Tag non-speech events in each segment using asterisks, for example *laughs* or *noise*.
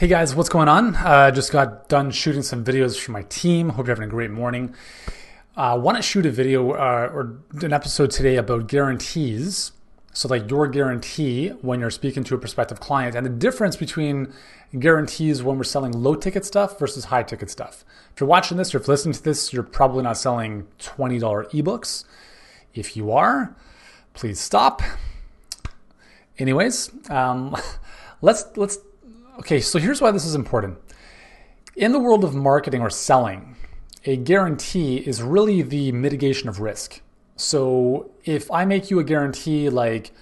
Hey guys, what's going on? Uh, just got done shooting some videos for my team. Hope you're having a great morning. I uh, want to shoot a video uh, or an episode today about guarantees. So, like your guarantee when you're speaking to a prospective client, and the difference between guarantees when we're selling low ticket stuff versus high ticket stuff. If you're watching this or if listening to this, you're probably not selling $20 ebooks. If you are, please stop. Anyways, um, *laughs* let's let's Okay, so here's why this is important. In the world of marketing or selling, a guarantee is really the mitigation of risk. So if I make you a guarantee like,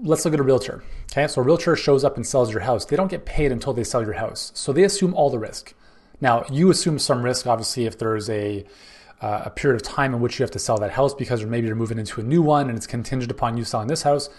let's look at a realtor. Okay, so a realtor shows up and sells your house. They don't get paid until they sell your house. So they assume all the risk. Now, you assume some risk, obviously, if there's a, uh, a period of time in which you have to sell that house because maybe you're moving into a new one and it's contingent upon you selling this house.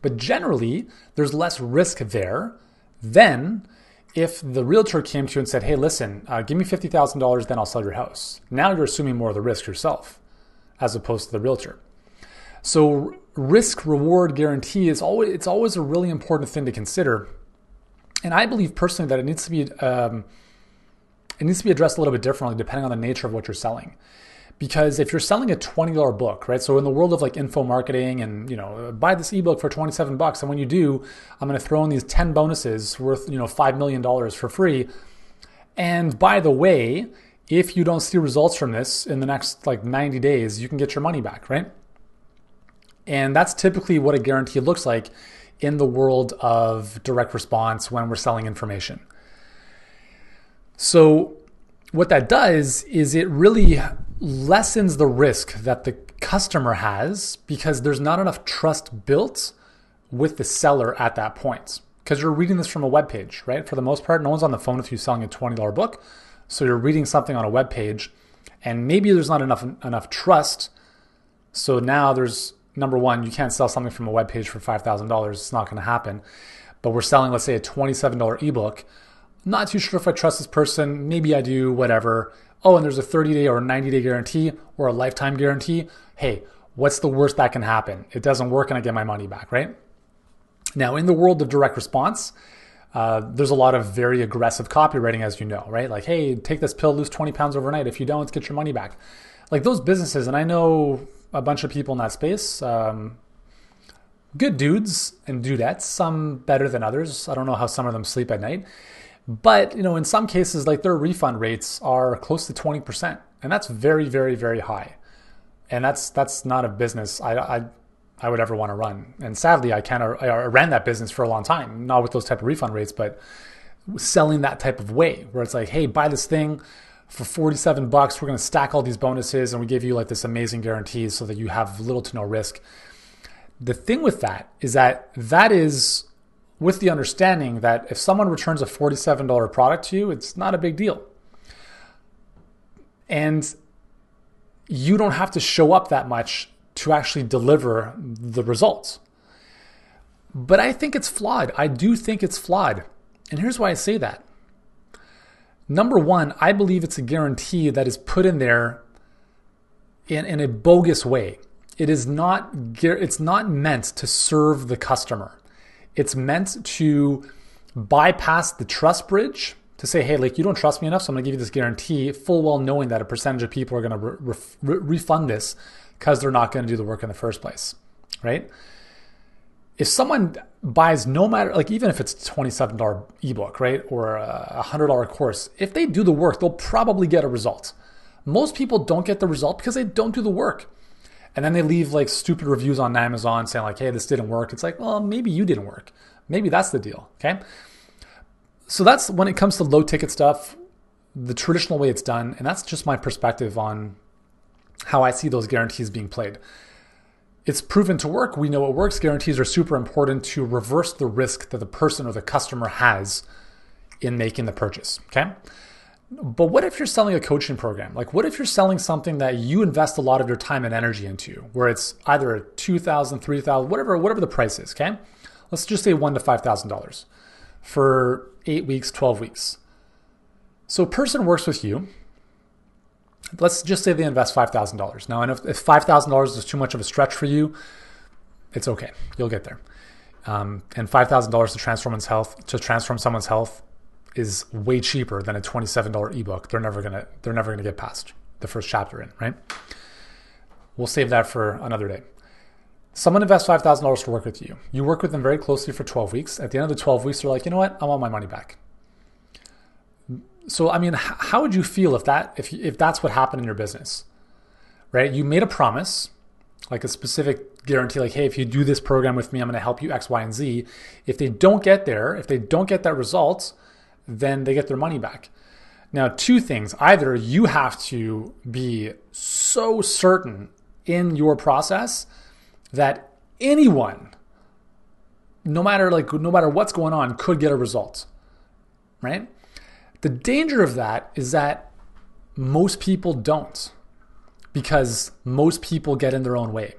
But generally, there's less risk there then, if the realtor came to you and said, hey, listen, uh, give me $50,000, then I'll sell your house. Now you're assuming more of the risk yourself as opposed to the realtor. So risk reward guarantee is always, it's always a really important thing to consider. And I believe personally that it needs to be, um, it needs to be addressed a little bit differently depending on the nature of what you're selling because if you're selling a $20 book right? So in the world of like info marketing and you know buy this ebook for 27 bucks and when you do i'm going to throw in these 10 bonuses worth you know $5 million for free. And by the way if you don't see results from this in the next like 90 days you can get your money back right? And that's typically what a guarantee looks like in the world of direct response when we're selling information. So what that does is it really lessens the risk that the customer has because there's not enough trust built with the seller at that point. Because you're reading this from a web page, right? For the most part, no one's on the phone if you're selling a $20 book. So you're reading something on a web page and maybe there's not enough enough trust. So now there's number one, you can't sell something from a web page for $5,000. It's not going to happen. But we're selling, let's say, a $27 ebook. Not too sure if I trust this person. Maybe I do, whatever oh, and there's a 30 day or 90 day guarantee or a lifetime guarantee. Hey, what's the worst that can happen? It doesn't work and I get my money back, right? Now, in the world of direct response, uh, there's a lot of very aggressive copywriting, as you know, right? Like, hey, take this pill, lose 20 pounds overnight. If you don't, get your money back. Like those businesses, and I know a bunch of people in that space, um, good dudes and dudettes, some better than others. I don't know how some of them sleep at night. But you know, in some cases, like their refund rates are close to 20%. And that's very, very, very high. And that's that's not a business I, I I would ever want to run. And sadly, I kind of I ran that business for a long time, not with those type of refund rates, but selling that type of way where it's like, hey, buy this thing for 47 bucks. We're going to stack all these bonuses and we give you like this amazing guarantee so that you have little to no risk. The thing with that is that that is with the understanding that if someone returns a $47 product to you, it's not a big deal. And you don't have to show up that much to actually deliver the results. But I think it's flawed. I do think it's flawed. And here's why I say that. Number one, I believe it's a guarantee that is put in there in, in a bogus way. It is not it's not meant to serve the customer. It's meant to bypass the trust bridge to say, hey, like you don't trust me enough, so I'm gonna give you this guarantee, full well knowing that a percentage of people are gonna re- re- refund this because they're not gonna do the work in the first place, right? If someone buys no matter like even if it's a $27 ebook, right, or a $100 course, if they do the work, they'll probably get a result. Most people don't get the result because they don't do the work and then they leave like stupid reviews on Amazon saying like, "Hey, this didn't work." It's like, well, maybe you didn't work. Maybe that's the deal. Okay. So that's when it comes to low ticket stuff, the traditional way it's done, and that's just my perspective on how I see those guarantees being played. It's proven to work. We know it works. Guarantees are super important to reverse the risk that the person or the customer has in making the purchase. Okay. But what if you're selling a coaching program? Like, what if you're selling something that you invest a lot of your time and energy into, where it's either a two thousand, three thousand, whatever, whatever the price is. Okay, let's just say one to five thousand dollars for eight weeks, twelve weeks. So a person works with you. Let's just say they invest five thousand dollars. Now, and if, if five thousand dollars is too much of a stretch for you, it's okay. You'll get there. Um, and five thousand dollars to transform someone's health to transform someone's health is way cheaper than a twenty-seven dollar ebook. They're never gonna they're never gonna get past the first chapter in, right? We'll save that for another day. Someone invests five thousand dollars to work with you. You work with them very closely for twelve weeks. At the end of the twelve weeks, they're like, you know what? I want my money back. So I mean, how would you feel if that if if that's what happened in your business, right? You made a promise, like a specific guarantee, like, hey, if you do this program with me, I'm going to help you X, Y, and Z. If they don't get there, if they don't get that result, then they get their money back. Now, two things: either you have to be so certain in your process that anyone, no matter like no matter what's going on, could get a result, right? The danger of that is that most people don't because most people get in their own way.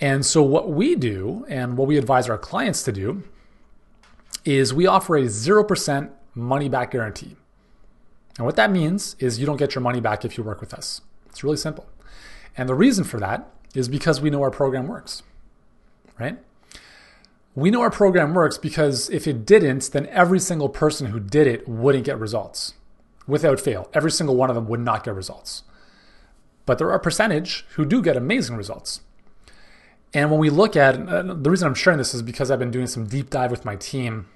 And so, what we do and what we advise our clients to do is we offer a 0% money back guarantee. And what that means is you don't get your money back if you work with us. It's really simple. And the reason for that is because we know our program works, right? We know our program works because if it didn't, then every single person who did it wouldn't get results without fail. Every single one of them would not get results. But there are a percentage who do get amazing results. And when we look at uh, the reason I'm sharing this is because I've been doing some deep dive with my team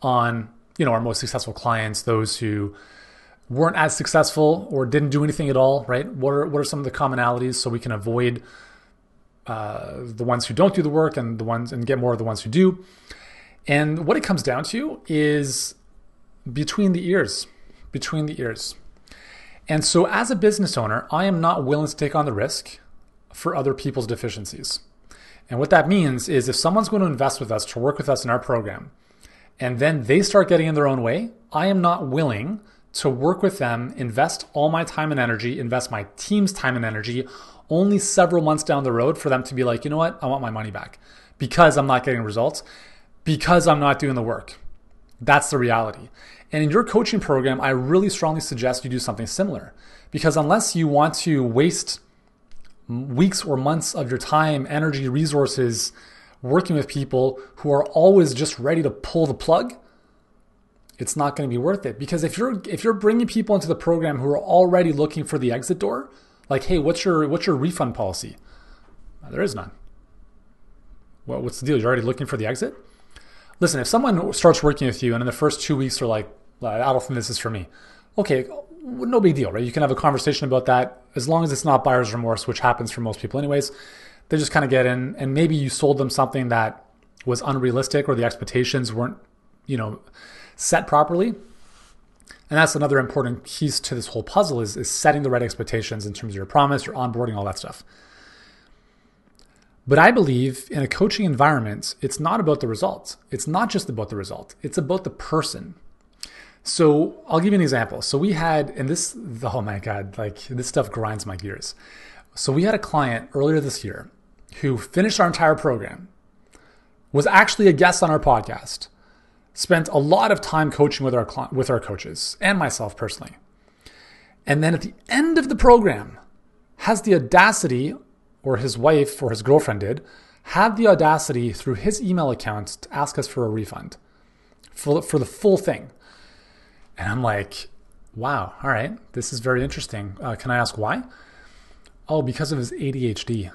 on you know our most successful clients, those who weren't as successful or didn't do anything at all, right? What are what are some of the commonalities so we can avoid uh, the ones who don't do the work and the ones and get more of the ones who do? And what it comes down to is between the ears, between the ears. And so, as a business owner, I am not willing to take on the risk for other people's deficiencies. And what that means is if someone's going to invest with us to work with us in our program, and then they start getting in their own way, I am not willing to work with them, invest all my time and energy, invest my team's time and energy, only several months down the road for them to be like, you know what, I want my money back. Because I'm not getting results, because I'm not doing the work. That's the reality. And in your coaching program, I really strongly suggest you do something similar. Because unless you want to waste weeks or months of your time, energy, resources working with people who are always just ready to pull the plug, it's not going to be worth it. Because if you're if you're bringing people into the program who are already looking for the exit door like hey what's your what's your refund policy? Uh, there is none. Well, what's the deal? You're already looking for the exit? Listen if someone starts working with you and in the first two weeks they're like i don't think this is for me. Okay no big deal right? You can have a conversation about that as long as it's not buyer's remorse which happens for most people anyways they just kind of get in and maybe you sold them something that was unrealistic or the expectations weren't you know set properly. And that's another important piece to this whole puzzle is, is setting the right expectations in terms of your promise, your onboarding, all that stuff. But I believe in a coaching environment, it's not about the results. It's not just about the result. It's about the person. So I'll give you an example. So we had, and this, oh my God, like this stuff grinds my gears. So we had a client earlier this year who finished our entire program, was actually a guest on our podcast, spent a lot of time coaching with our with our coaches and myself personally. And then at the end of the program, has the audacity, or his wife or his girlfriend did, had the audacity through his email account to ask us for a refund for, for the full thing. And I'm like, wow, all right, this is very interesting. Uh, can I ask why? Oh, because of his ADHD.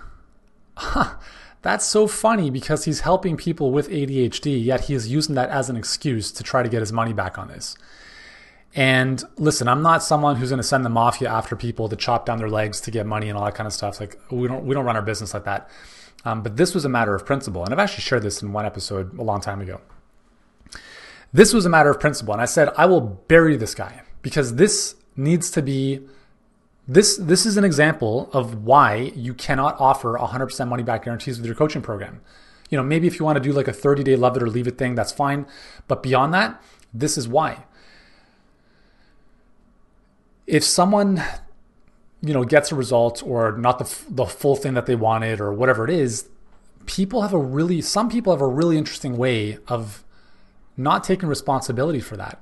That's so funny because he's helping people with ADHD, yet he is using that as an excuse to try to get his money back on this. And listen, I'm not someone who's going to send the mafia after people to chop down their legs to get money and all that kind of stuff. Like we don't we don't run our business like that. Um, but this was a matter of principle, and I've actually shared this in one episode a long time ago. This was a matter of principle, and I said I will bury this guy because this needs to be this this is an example of why you cannot offer 100% money back guarantees with your coaching program. You know, maybe if you want to do like a 30 day love it or leave it thing, that's fine. But beyond that, this is why. If someone you know gets a result or not the the full thing that they wanted or whatever it is, people have a really some people have a really interesting way of not taking responsibility for that.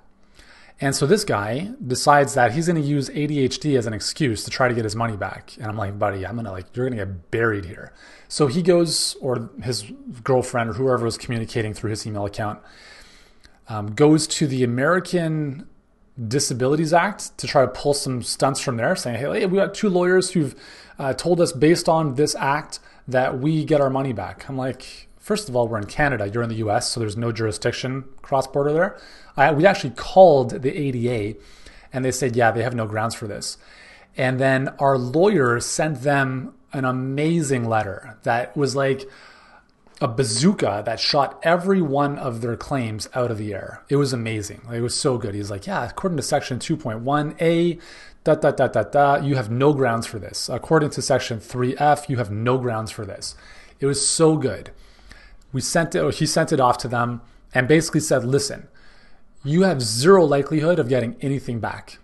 And so this guy decides that he's going to use ADHD as an excuse to try to get his money back. And I'm like, buddy, I'm going to like, you're going to get buried here. So he goes, or his girlfriend or whoever was communicating through his email account, um, goes to the American Disabilities Act to try to pull some stunts from there, saying, hey, we got two lawyers who've uh, told us based on this act that we get our money back. I'm like, first of all, we're in Canada, you're in the US, so there's no jurisdiction cross border there. I, we actually called the ADA and they said, yeah, they have no grounds for this. And then our lawyer sent them an amazing letter that was like a bazooka that shot every one of their claims out of the air. It was amazing. It was so good. He's like, yeah, according to section 2.1a, da da da da da, you have no grounds for this. According to section 3f, you have no grounds for this. It was so good. We sent it, he sent it off to them and basically said, listen, you have zero likelihood of getting anything back.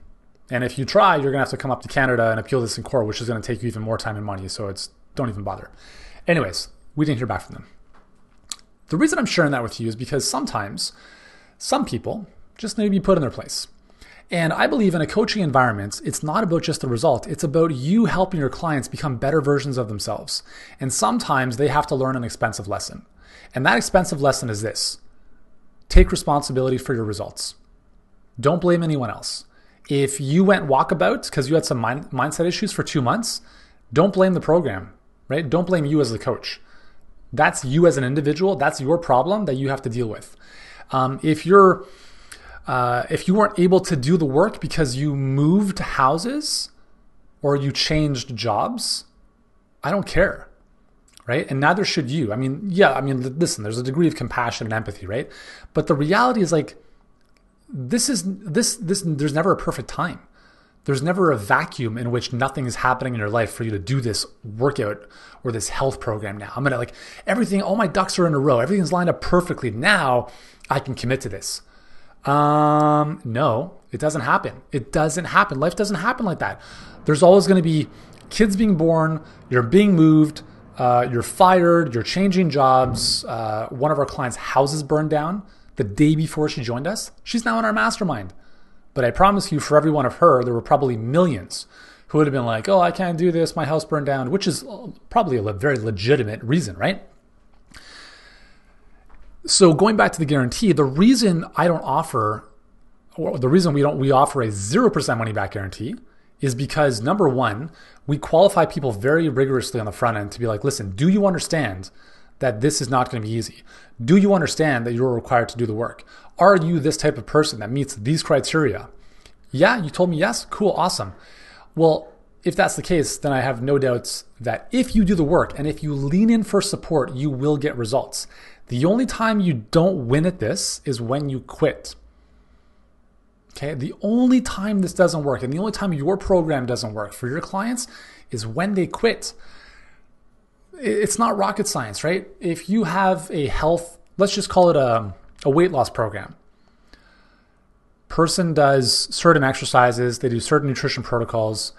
And if you try, you're going to have to come up to Canada and appeal this in court, which is going to take you even more time and money. So it's don't even bother. Anyways, we didn't hear back from them. The reason I'm sharing that with you is because sometimes some people just need to be put in their place. And I believe in a coaching environment, it's not about just the result, it's about you helping your clients become better versions of themselves. And sometimes they have to learn an expensive lesson. And that expensive lesson is this Take responsibility for your results. Don't blame anyone else. If you went walkabout because you had some mind, mindset issues for two months, don't blame the program, right? Don't blame you as the coach. That's you as an individual. That's your problem that you have to deal with. Um, if you're uh, if you weren't able to do the work because you moved houses or you changed jobs, I don't care right? And neither should you. I mean, yeah, I mean, listen, there's a degree of compassion and empathy, right? But the reality is like, this is this this there's never a perfect time. There's never a vacuum in which nothing is happening in your life for you to do this workout or this health program now. I'm gonna like everything, all my ducks are in a row, everything's lined up perfectly. Now I can commit to this. Um, no, it doesn't happen. It doesn't happen. Life doesn't happen like that. There's always gonna be kids being born, you're being moved, uh, you're fired, you're changing jobs. Uh, one of our clients' houses burned down the day before she joined us. She's now in our mastermind. But I promise you, for every one of her, there were probably millions who would have been like, oh, I can't do this, my house burned down, which is probably a very legitimate reason, right? So going back to the guarantee, the reason I don't offer, or the reason we don't we offer a 0% money back guarantee is because number one, we qualify people very rigorously on the front end to be like, listen, do you understand that this is not going to be easy? Do you understand that you're required to do the work? Are you this type of person that meets these criteria? Yeah, you told me yes. Cool, awesome. Well, if that's the case, then I have no doubts that if you do the work and if you lean in for support, you will get results. The only time you don't win at this is when you quit. Okay, the only time this doesn't work and the only time your program doesn't work for your clients is when they quit. It's not rocket science, right? If you have a health, let's just call it a, a weight loss program. Person does certain exercises, they do certain nutrition protocols.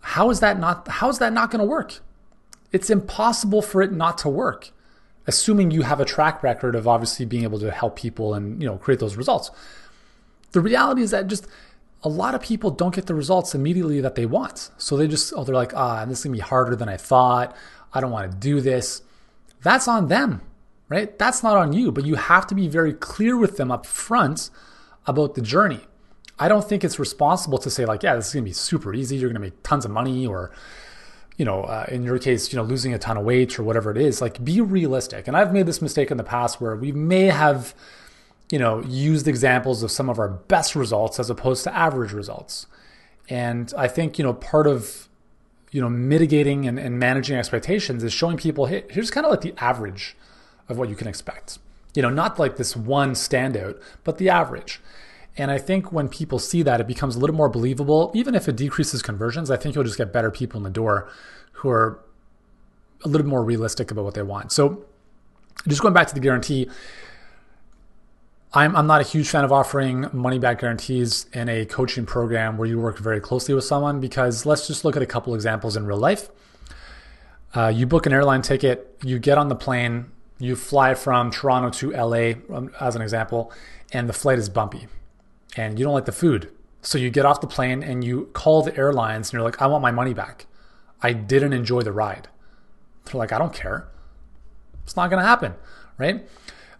How is that not how is that not going to work? It's impossible for it not to work, assuming you have a track record of obviously being able to help people and, you know, create those results. The reality is that just a lot of people don't get the results immediately that they want. So they just, oh, they're like, ah, this is gonna be harder than I thought. I don't wanna do this. That's on them, right? That's not on you, but you have to be very clear with them up front about the journey. I don't think it's responsible to say, like, yeah, this is gonna be super easy. You're gonna make tons of money, or, you know, uh, in your case, you know, losing a ton of weight or whatever it is. Like, be realistic. And I've made this mistake in the past where we may have you know, used examples of some of our best results as opposed to average results. And I think, you know, part of, you know, mitigating and, and managing expectations is showing people, hey, here's kind of like the average of what you can expect. You know, not like this one standout, but the average. And I think when people see that, it becomes a little more believable. Even if it decreases conversions, I think you'll just get better people in the door who are a little more realistic about what they want. So, just going back to the guarantee, I'm, I'm not a huge fan of offering money back guarantees in a coaching program where you work very closely with someone because let's just look at a couple examples in real life. Uh, you book an airline ticket, you get on the plane, you fly from Toronto to LA, um, as an example, and the flight is bumpy. and you don't like the food. So you get off the plane and you call the airlines and you're like, I want my money back. I didn't enjoy the ride. They're like, I don't care. It's not going to happen, right?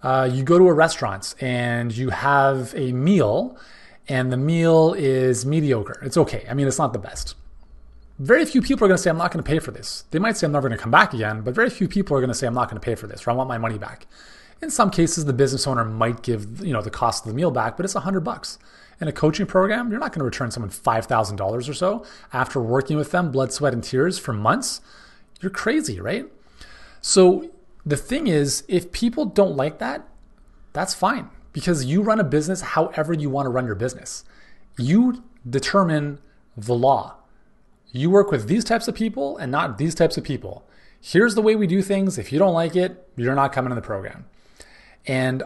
Uh, you go to a restaurant and you have a meal, and the meal is mediocre. It's okay. I mean, it's not the best. Very few people are going to say, I'm not going to pay for this. They might say, I'm never going to come back again, but very few people are going to say, I'm not going to pay for this or I want my money back. In some cases, the business owner might give you know the cost of the meal back, but it's a hundred bucks. In a coaching program, you're not going to return someone five thousand dollars or so after working with them, blood, sweat, and tears for months. You're crazy, right? So the thing is, if people don't like that, that's fine because you run a business however you want to run your business. You determine the law. You work with these types of people and not these types of people. Here's the way we do things. If you don't like it, you're not coming in the program. And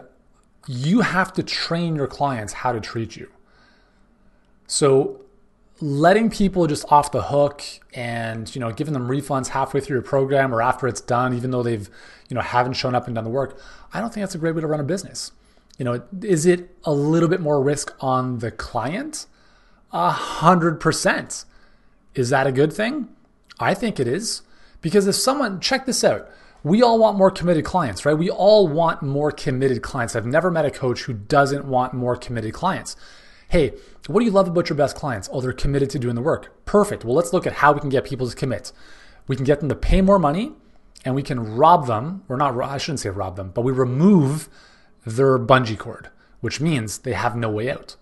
you have to train your clients how to treat you. So letting people just off the hook and you know giving them refunds halfway through your program or after it's done even though they've you know haven't shown up and done the work i don't think that's a great way to run a business. You know is it a little bit more risk on the client? A hundred percent. Is that a good thing? I think it is. Because if someone check this out. We all want more committed clients right? We all want more committed clients. I've never met a coach who doesn't want more committed clients Hey, what do you love about your best clients? Oh, they're committed to doing the work. Perfect. Well, let's look at how we can get people to commit. We can get them to pay more money and we can rob them, or not, I shouldn't say rob them, but we remove their bungee cord, which means they have no way out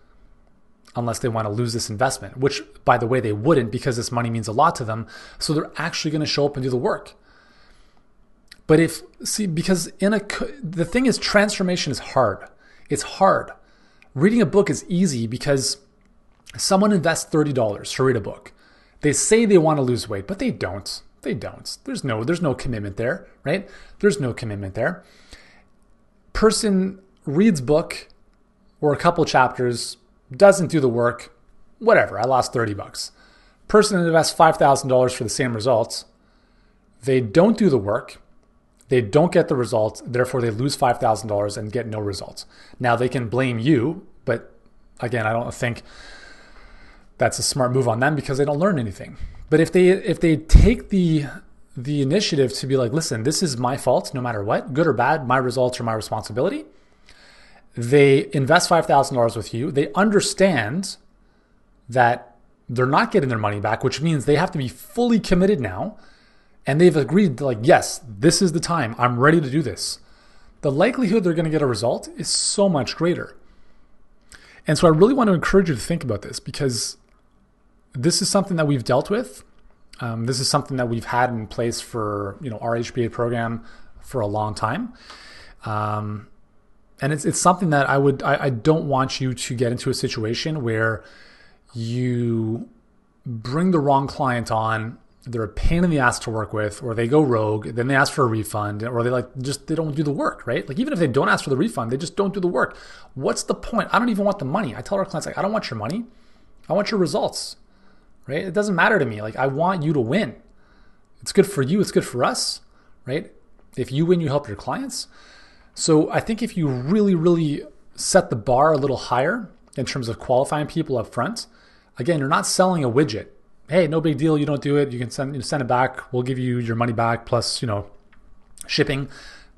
unless they want to lose this investment, which, by the way, they wouldn't because this money means a lot to them. So they're actually going to show up and do the work. But if, see, because in a, the thing is, transformation is hard. It's hard. Reading a book is easy because someone invests $30 to read a book. They say they want to lose weight, but they don't. They don't. There's no there's no commitment there, right? There's no commitment there. Person reads book or a couple chapters, doesn't do the work, whatever. I lost 30 bucks. Person invests $5,000 for the same results. They don't do the work. They don't get the results, therefore they lose $5,000 and get no results. Now they can blame you, but again, I don't think that's a smart move on them because they don't learn anything. But if they if they take the the initiative to be like, listen, this is my fault no matter what, good or bad, my results are my responsibility. They invest $5,000 with you. They understand that they're not getting their money back, which means they have to be fully committed now and they've agreed like yes this is the time. I'm ready to do this. The likelihood they're going to get a result is so much greater. And so i really want to encourage you to think about this because this is something that we've dealt with. Um, this is something that we've had in place for you know our hba program for a long time. Um, and it's, it's something that i would I, I don't want you to get into a situation where you bring the wrong client on they're a pain in the ass to work with, or they go rogue, then they ask for a refund, or they like just they don't do the work, right? Like even if they don't ask for the refund, they just don't do the work. What's the point? I don't even want the money. I tell our clients like I don't want your money, I want your results, right? It doesn't matter to me. Like I want you to win. It's good for you. It's good for us, right? If you win, you help your clients. So I think if you really, really set the bar a little higher in terms of qualifying people up front, again, you're not selling a widget hey, no big deal. You don't do it. You can send you send it back. We'll give you your money back plus you know shipping.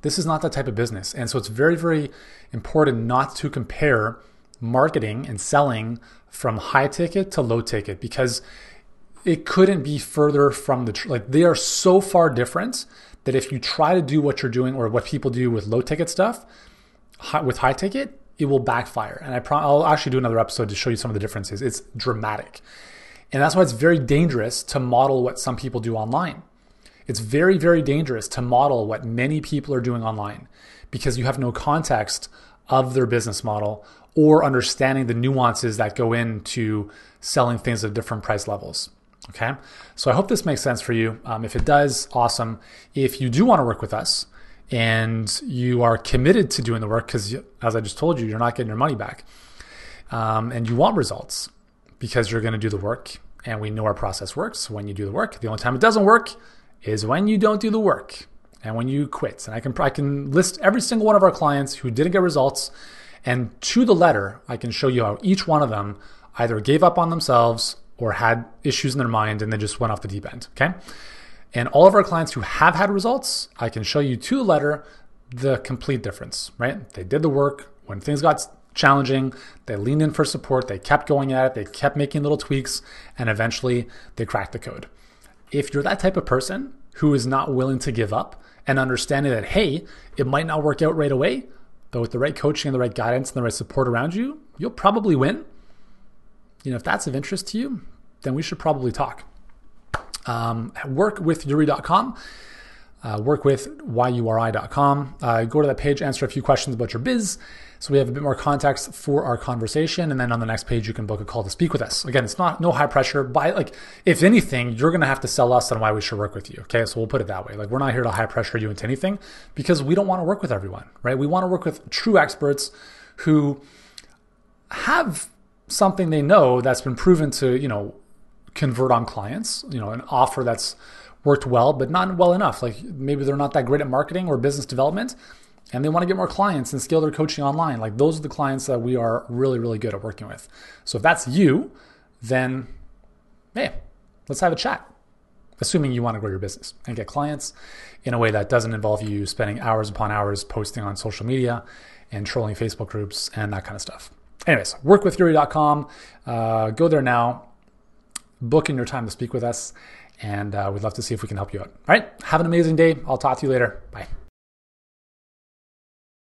This is not that type of business, and so it's very very important not to compare marketing and selling from high ticket to low ticket because it couldn't be further from the tr- like they are so far different that if you try to do what you're doing or what people do with low ticket stuff high, with high ticket it will backfire and I pro- I'll actually do another episode to show you some of the differences it's dramatic and that's why it's very dangerous to model what some people do online. It's very, very dangerous to model what many people are doing online because you have no context of their business model or understanding the nuances that go into selling things at different price levels. Okay. So I hope this makes sense for you. Um, if it does, awesome. If you do want to work with us and you are committed to doing the work, because as I just told you, you're not getting your money back um, and you want results, because you're going to do the work and we know our process works when you do the work. The only time it doesn't work is when you don't do the work and when you quit. And I can I can list every single one of our clients who didn't get results And to the letter, I can show you how each one of them either gave up on themselves or had issues in their mind and then just went off the deep end. Okay. And all of our clients who have had results, I can show you to the letter the complete difference, right? They did the work when things got challenging, they leaned in for support, they kept going at it, they kept making little tweaks, and eventually they cracked the code. If you're that type of person who is not willing to give up and understanding that, hey, it might not work out right away, but with the right coaching and the right guidance and the right support around you, you'll probably win. You know, if that's of interest to you, then we should probably talk. Um, work with Yuri.com. Uh, work with yuri.com. Uh, go to that page, answer a few questions about your biz. So we have a bit more context for our conversation. And then on the next page, you can book a call to speak with us. Again, it's not no high pressure. By like, if anything, you're going to have to sell us on why we should work with you. Okay. So we'll put it that way. Like, we're not here to high pressure you into anything because we don't want to work with everyone, right? We want to work with true experts who have something they know that's been proven to, you know, convert on clients, you know, an offer that's worked well, but not well enough. Like maybe they're not that great at marketing or business development and they want to get more clients and scale their coaching online. Like those are the clients that we are really, really good at working with. So if that's you, then hey, let's have a chat. Assuming you want to grow your business and get clients in a way that doesn't involve you spending hours upon hours posting on social media and trolling Facebook groups and that kind of stuff. Anyways, workwithyuri.com. Uh, go there now. Book in your time to speak with us. And uh, we'd love to see if we can help you out. All right. Have an amazing day. I'll talk to you later. Bye.